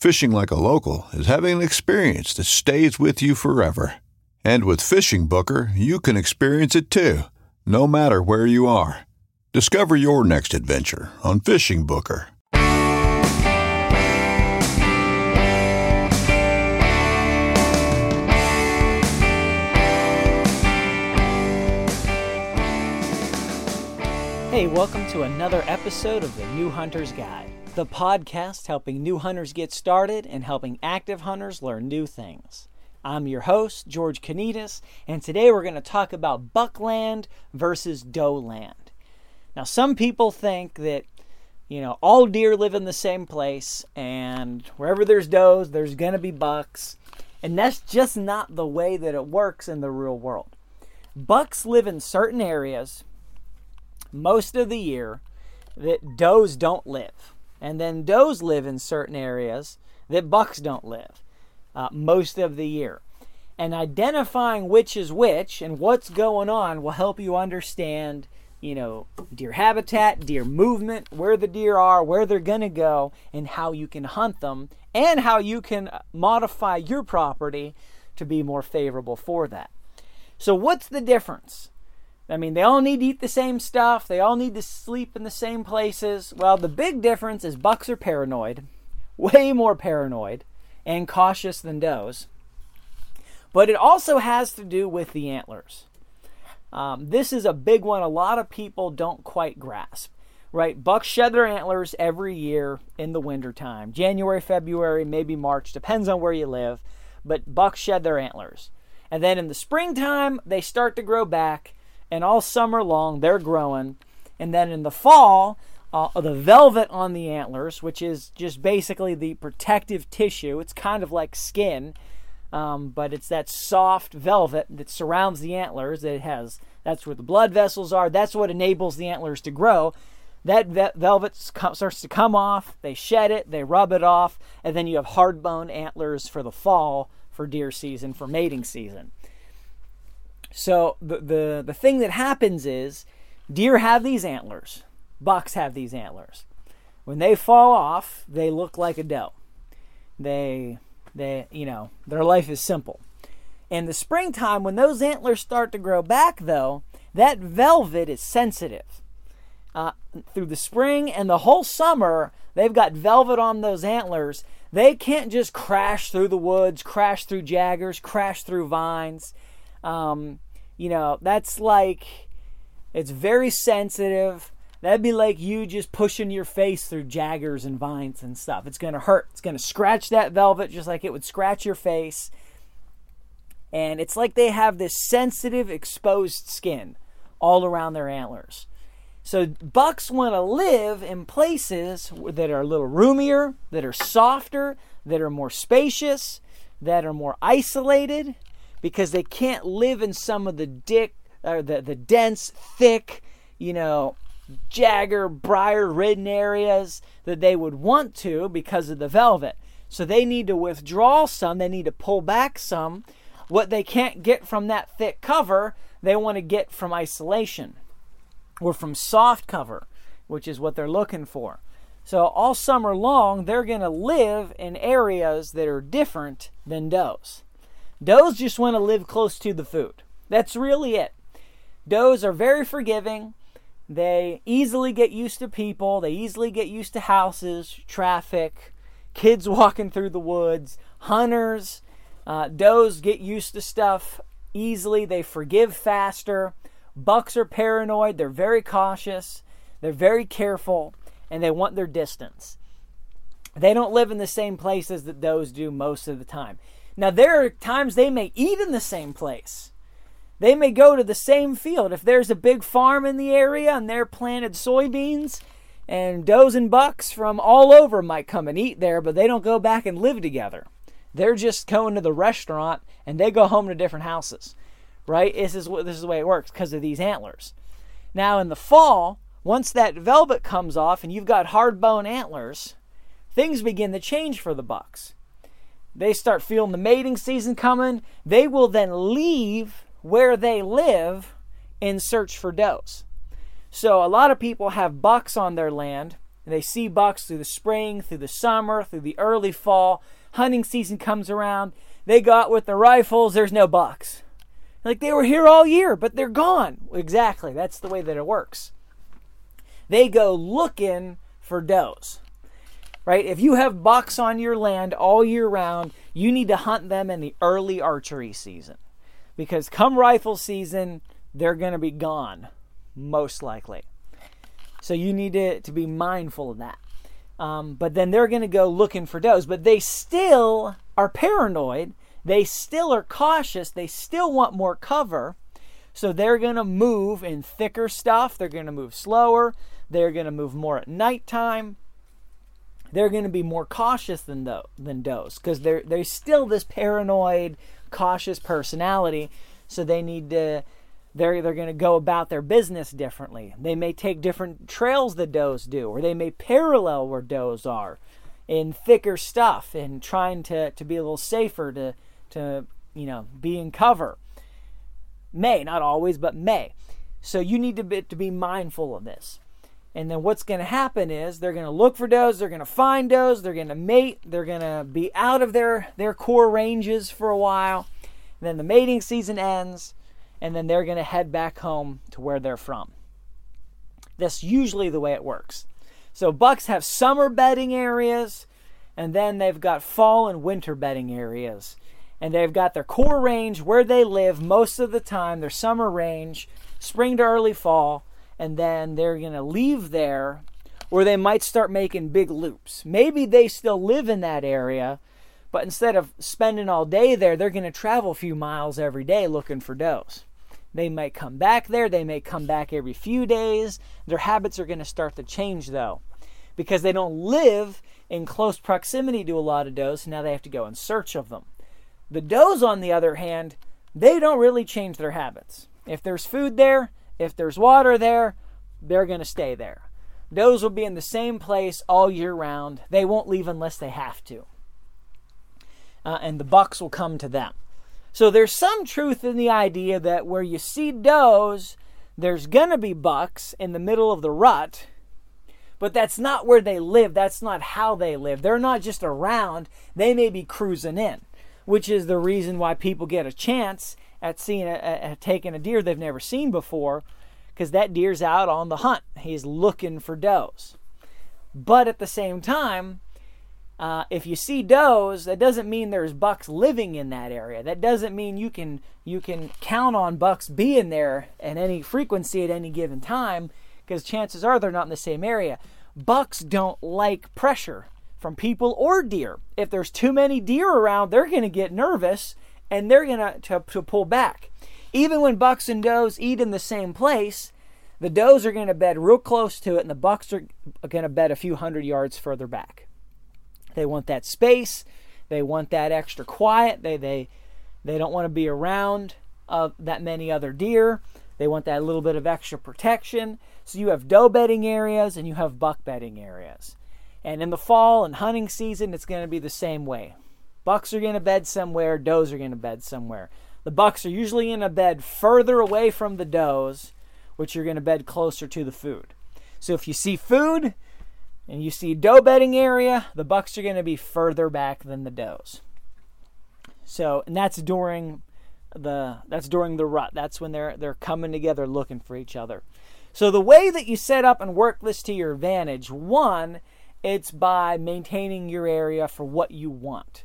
Fishing like a local is having an experience that stays with you forever. And with FishingBooker, you can experience it too, no matter where you are. Discover your next adventure on FishingBooker. Hey, welcome to another episode of the New Hunter's Guide, the podcast helping new hunters get started and helping active hunters learn new things. I'm your host, George Kanitas, and today we're going to talk about buckland versus doe land. Now, some people think that, you know, all deer live in the same place, and wherever there's does, there's going to be bucks, and that's just not the way that it works in the real world. Bucks live in certain areas most of the year that does don't live. And then does live in certain areas that bucks don't live uh, most of the year. And identifying which is which and what's going on will help you understand, you know, deer habitat, deer movement, where the deer are, where they're going to go, and how you can hunt them, and how you can modify your property to be more favorable for that. So, what's the difference? I mean, they all need to eat the same stuff. They all need to sleep in the same places. Well, the big difference is bucks are paranoid, way more paranoid and cautious than does. But it also has to do with the antlers. Um, this is a big one a lot of people don't quite grasp. Right? Bucks shed their antlers every year in the wintertime. January, February, maybe March, depends on where you live. But bucks shed their antlers. And then in the springtime, they start to grow back and all summer long they're growing. And then in the fall, uh, the velvet on the antlers, which is just basically the protective tissue, it's kind of like skin, um, but it's that soft velvet that surrounds the antlers. That it has that's where the blood vessels are. That's what enables the antlers to grow. That velvet starts to come off. They shed it, they rub it off, and then you have hard bone antlers for the fall for deer season, for mating season. So the, the the thing that happens is deer have these antlers, bucks have these antlers. When they fall off, they look like a doe. They they you know, their life is simple. In the springtime when those antlers start to grow back though, that velvet is sensitive. Uh, through the spring and the whole summer, they've got velvet on those antlers. They can't just crash through the woods, crash through jaggers, crash through vines. Um, you know, that's like, it's very sensitive. That'd be like you just pushing your face through jaggers and vines and stuff. It's going to hurt. It's going to scratch that velvet just like it would scratch your face. And it's like they have this sensitive, exposed skin all around their antlers. So bucks want to live in places that are a little roomier, that are softer, that are more spacious, that are more isolated, because they can't live in some of the dick or the, the dense, thick, you know, jagger, briar ridden areas that they would want to because of the velvet. So they need to withdraw some, they need to pull back some what they can't get from that thick cover, they want to get from isolation or from soft cover, which is what they're looking for. So all summer long, they're going to live in areas that are different than does. Does just want to live close to the food. That's really it. Does are very forgiving. They easily get used to people, they easily get used to houses, traffic, kids walking through the woods, hunters. Uh, does get used to stuff easily, they forgive faster. Bucks are paranoid, they're very cautious, they're very careful, and they want their distance. They don't live in the same places that does do most of the time. Now, there are times they may eat in the same place. They may go to the same field. If there's a big farm in the area and they're planted soybeans, and does and bucks from all over might come and eat there, but they don't go back and live together. They're just going to the restaurant and they go home to different houses, right? This is what this is the way it works because of these antlers. Now in the fall, once that velvet comes off and you've got hard bone antlers, things begin to change for the bucks. They start feeling the mating season coming. They will then leave where they live in search for does. So a lot of people have bucks on their land. They see bucks through the spring, through the summer, through the early fall. Hunting season comes around. They go out with the rifles. There's no bucks. Like they were here all year, but they're gone. Exactly. That's the way that it works. They go looking for does. Right? If you have bucks on your land all year round, you need to hunt them in the early archery season because come rifle season, they're going to be gone, most likely. So you need to, to be mindful of that. Um, but then they're going to go looking for does, but they still are paranoid. They still are cautious. They still want more cover. So they're going to move in thicker stuff. They're going to move slower. They're going to move more at nighttime. They're going to be more cautious than do- than does because they're they're still this paranoid, cautious personality, so they need to they're they're going to go about their business differently. They may take different trails the does do, or they may parallel where does are in thicker stuff and trying to to be a little safer to to you know be in cover. May not always, but may. So you need to be, to be mindful of this. And then what's going to happen is they're going to look for does, they're going to find does, they're going to mate, they're going to be out of their, their core ranges for a while. And then the mating season ends, and then they're going to head back home to where they're from. That's usually the way it works. So bucks have summer bedding areas, and then they've got fall and winter bedding areas. And they've got their core range where they live most of the time, their summer range, spring to early fall and then they're going to leave there or they might start making big loops. Maybe they still live in that area, but instead of spending all day there, they're going to travel a few miles every day looking for does. They might come back there, they may come back every few days. Their habits are going to start to change though, because they don't live in close proximity to a lot of does, so now they have to go in search of them. The does, on the other hand, they don't really change their habits. If there's food there, if there's water there, they're going to stay there. Does will be in the same place all year round. They won't leave unless they have to. Uh, and the bucks will come to them. So there's some truth in the idea that where you see does, there's going to be bucks in the middle of the rut, but that's not where they live. That's not how they live. They're not just around, they may be cruising in, which is the reason why people get a chance at seeing a, at taking a deer they've never seen before because that deer's out on the hunt. He's looking for does. But at the same time, uh, if you see does, that doesn't mean there's bucks living in that area. That doesn't mean you can you can count on bucks being there at any frequency at any given time, because chances are they're not in the same area. Bucks don't like pressure from people or deer. If there's too many deer around, they're going to get nervous and they're going to, to pull back. Even when bucks and does eat in the same place, the does are going to bed real close to it, and the bucks are going to bed a few hundred yards further back. They want that space. They want that extra quiet. They they they don't want to be around uh, that many other deer. They want that little bit of extra protection. So you have doe bedding areas and you have buck bedding areas. And in the fall and hunting season, it's going to be the same way Bucks are going to bed somewhere, does are going to bed somewhere. The bucks are usually in a bed further away from the does, which you're going to bed closer to the food. So if you see food and you see doe bedding area, the bucks are going to be further back than the does. So, and that's during the that's during the rut. That's when they're they're coming together looking for each other. So the way that you set up and work this to your advantage, one, it's by maintaining your area for what you want.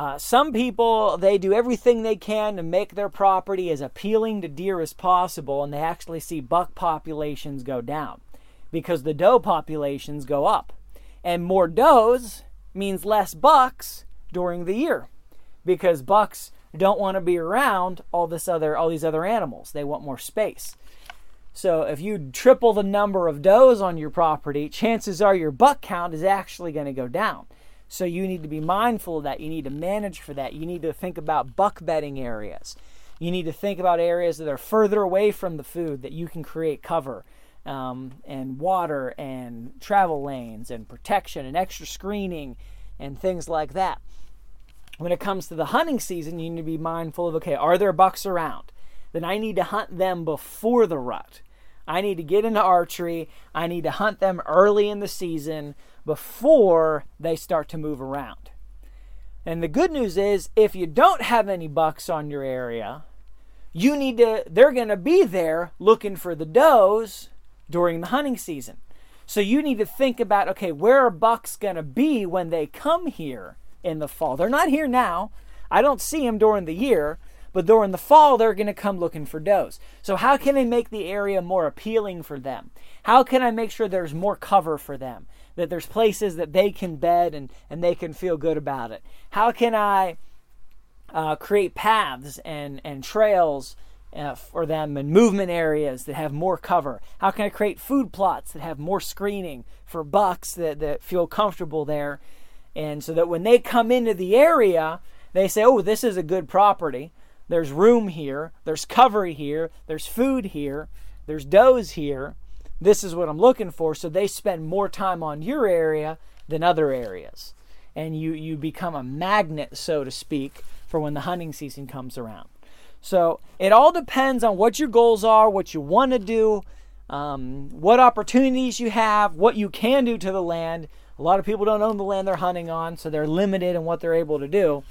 Uh, some people they do everything they can to make their property as appealing to deer as possible, and they actually see buck populations go down because the doe populations go up, and more does means less bucks during the year because bucks don't want to be around all this other all these other animals. They want more space. So if you triple the number of does on your property, chances are your buck count is actually going to go down. So you need to be mindful of that. You need to manage for that. You need to think about buck bedding areas. You need to think about areas that are further away from the food that you can create cover um, and water and travel lanes and protection and extra screening and things like that. When it comes to the hunting season, you need to be mindful of okay, are there bucks around? Then I need to hunt them before the rut. I need to get into archery. I need to hunt them early in the season before they start to move around. And the good news is if you don't have any bucks on your area, you need to they're going to be there looking for the does during the hunting season. So you need to think about okay, where are bucks going to be when they come here in the fall? They're not here now. I don't see them during the year, but during the fall they're going to come looking for does. So how can I make the area more appealing for them? How can I make sure there's more cover for them? That there's places that they can bed and, and they can feel good about it? How can I uh, create paths and, and trails uh, for them and movement areas that have more cover? How can I create food plots that have more screening for bucks that, that feel comfortable there? And so that when they come into the area, they say, oh, this is a good property. There's room here, there's cover here, there's food here, there's does here this is what I'm looking for. So they spend more time on your area than other areas. And you, you become a magnet, so to speak, for when the hunting season comes around. So it all depends on what your goals are, what you want to do, um, what opportunities you have, what you can do to the land. A lot of people don't own the land they're hunting on, so they're limited in what they're able to do.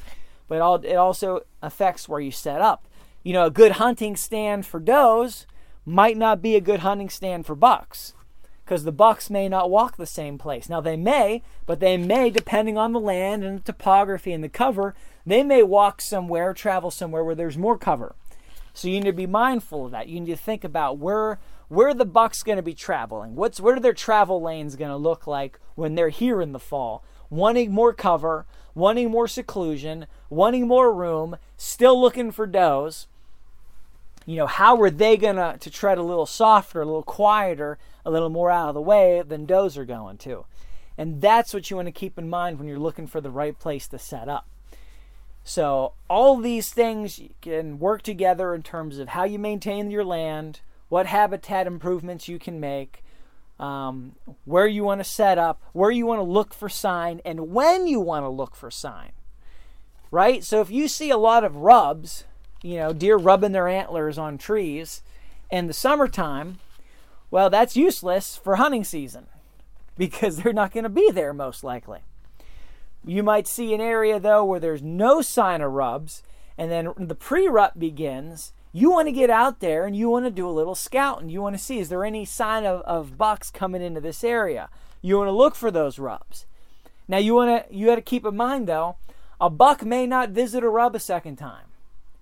But it, also affects where you set up. You know, a good hunting stand for does might not be a good hunting stand for bucks because the bucks may not walk the same place. Now they may, but they may, depending on the land and the topography and the cover, they may walk somewhere, travel somewhere where there's more cover. So you need to be mindful of that. You need to think about where where the bucks going to be traveling. What's what are their travel lanes going to look like when they're here in the fall? Wanting more cover, wanting more seclusion, wanting more room, still looking for does you know, how are they gonna to tread a little softer, a little quieter, a little more out of the way than does are going to? And that's what you want to keep in mind when you're looking for the right place to set up. So all these things can work together in terms of how you maintain your land, what habitat improvements you can make, um, where you want to set up, where you want to look for sign, and when you want to look for sign. Right? So if you see a lot of rubs, you know, deer rubbing their antlers on trees in the summertime, well, that's useless for hunting season because they're not going to be there most likely. You might see an area though where there's no sign of rubs, and then the pre-rut begins. You want to get out there and you want to do a little scouting. You want to see is there any sign of, of bucks coming into this area. You want to look for those rubs. Now you want to you got to keep in mind though, a buck may not visit a rub a second time.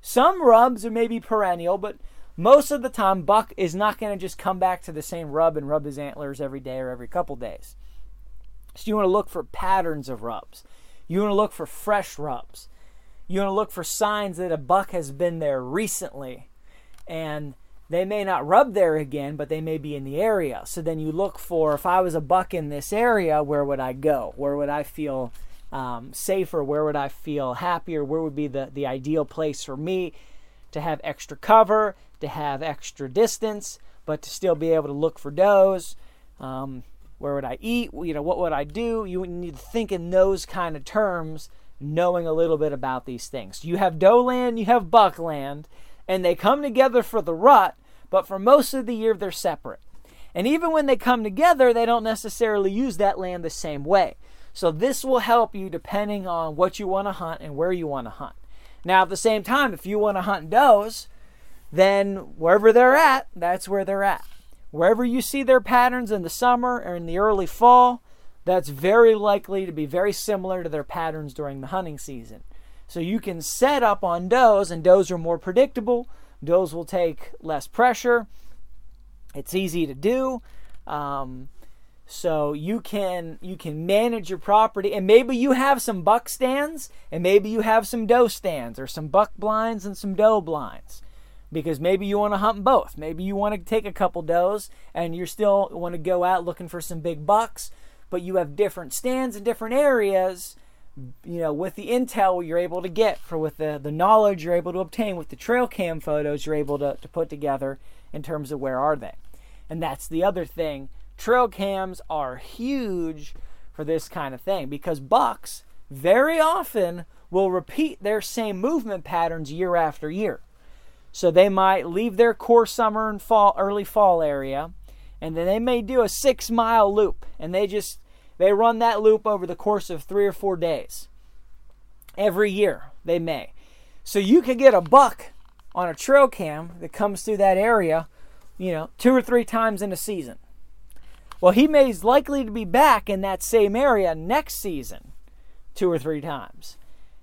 Some rubs are maybe perennial, but most of the time buck is not going to just come back to the same rub and rub his antlers every day or every couple days. So you want to look for patterns of rubs. You want to look for fresh rubs. You want to look for signs that a buck has been there recently and they may not rub there again, but they may be in the area. So then you look for if I was a buck in this area, where would I go? Where would I feel um, safer? Where would I feel happier? Where would be the, the ideal place for me to have extra cover, to have extra distance, but to still be able to look for does? Um, where would I eat? You know, what would I do? You need to think in those kind of terms, knowing a little bit about these things. You have doe land, you have buck land, and they come together for the rut, but for most of the year they're separate. And even when they come together, they don't necessarily use that land the same way. So this will help you depending on what you want to hunt and where you want to hunt. Now, at the same time, if you want to hunt does, then wherever they're at, that's where they're at. Wherever you see their patterns in the summer or in the early fall, that's very likely to be very similar to their patterns during the hunting season. So you can set up on does, and does are more predictable. Does will take less pressure. It's easy to do. Um, so you can you can manage your property, and maybe you have some buck stands, and maybe you have some doe stands, or some buck blinds and some doe blinds because maybe you want to hunt both. Maybe you want to take a couple does and you still want to go out looking for some big bucks, but you have different stands in different areas. You know, with the intel you're able to get, for with the, the knowledge you're able to obtain, with the trail cam photos you're able to, to put together in terms of where are they. And that's the other thing. Trail cams are huge for this kind of thing because bucks very often will repeat their same movement patterns year after year. So they might leave their core summer and fall, early fall area, and then they may do a six mile loop, and they just they run that loop over the course of three or four days. Every year they may. So you could get a buck on a trail cam that comes through that area, you know, two or three times in a season. Well, he may is likely to be back in that same area next season, two or three times.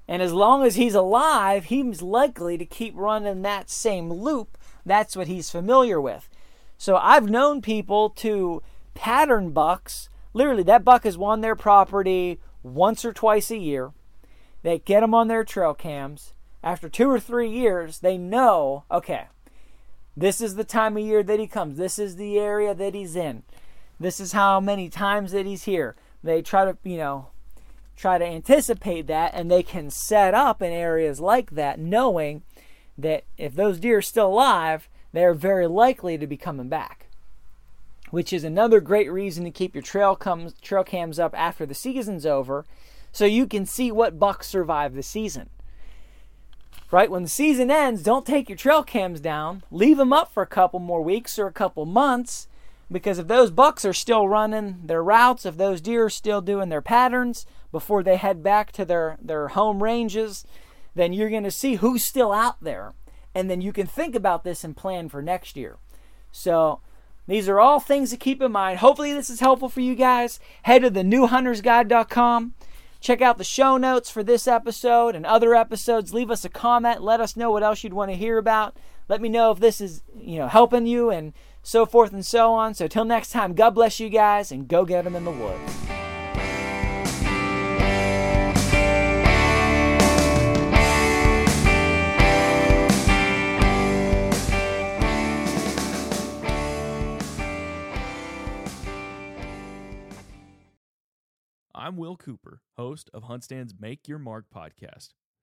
And as long as he's alive, he's likely to keep running that same loop. That's what he's familiar with. So I've known people to pattern bucks. Literally, that buck has won their property once or twice a year. They get them on their trail cams. After two or three years, they know, okay, this is the time of year that he comes. This is the area that he's in. This is how many times that he's here. They try to, you know, try to anticipate that and they can set up in areas like that knowing that if those deer are still alive, they're very likely to be coming back. Which is another great reason to keep your trail comes trail cams up after the season's over so you can see what bucks survive the season. Right? When the season ends, don't take your trail cams down. Leave them up for a couple more weeks or a couple months because if those bucks are still running their routes, if those deer are still doing their patterns, before they head back to their, their home ranges, then you're going to see who's still out there. And then you can think about this and plan for next year. So, these are all things to keep in mind. Hopefully, this is helpful for you guys. Head to the newhuntersguide.com. Check out the show notes for this episode and other episodes. Leave us a comment. Let us know what else you'd want to hear about. Let me know if this is, you know, helping you and so forth and so on. So till next time, God bless you guys and go get them in the woods. I'm Will Cooper, host of HuntStand's Make Your Mark podcast.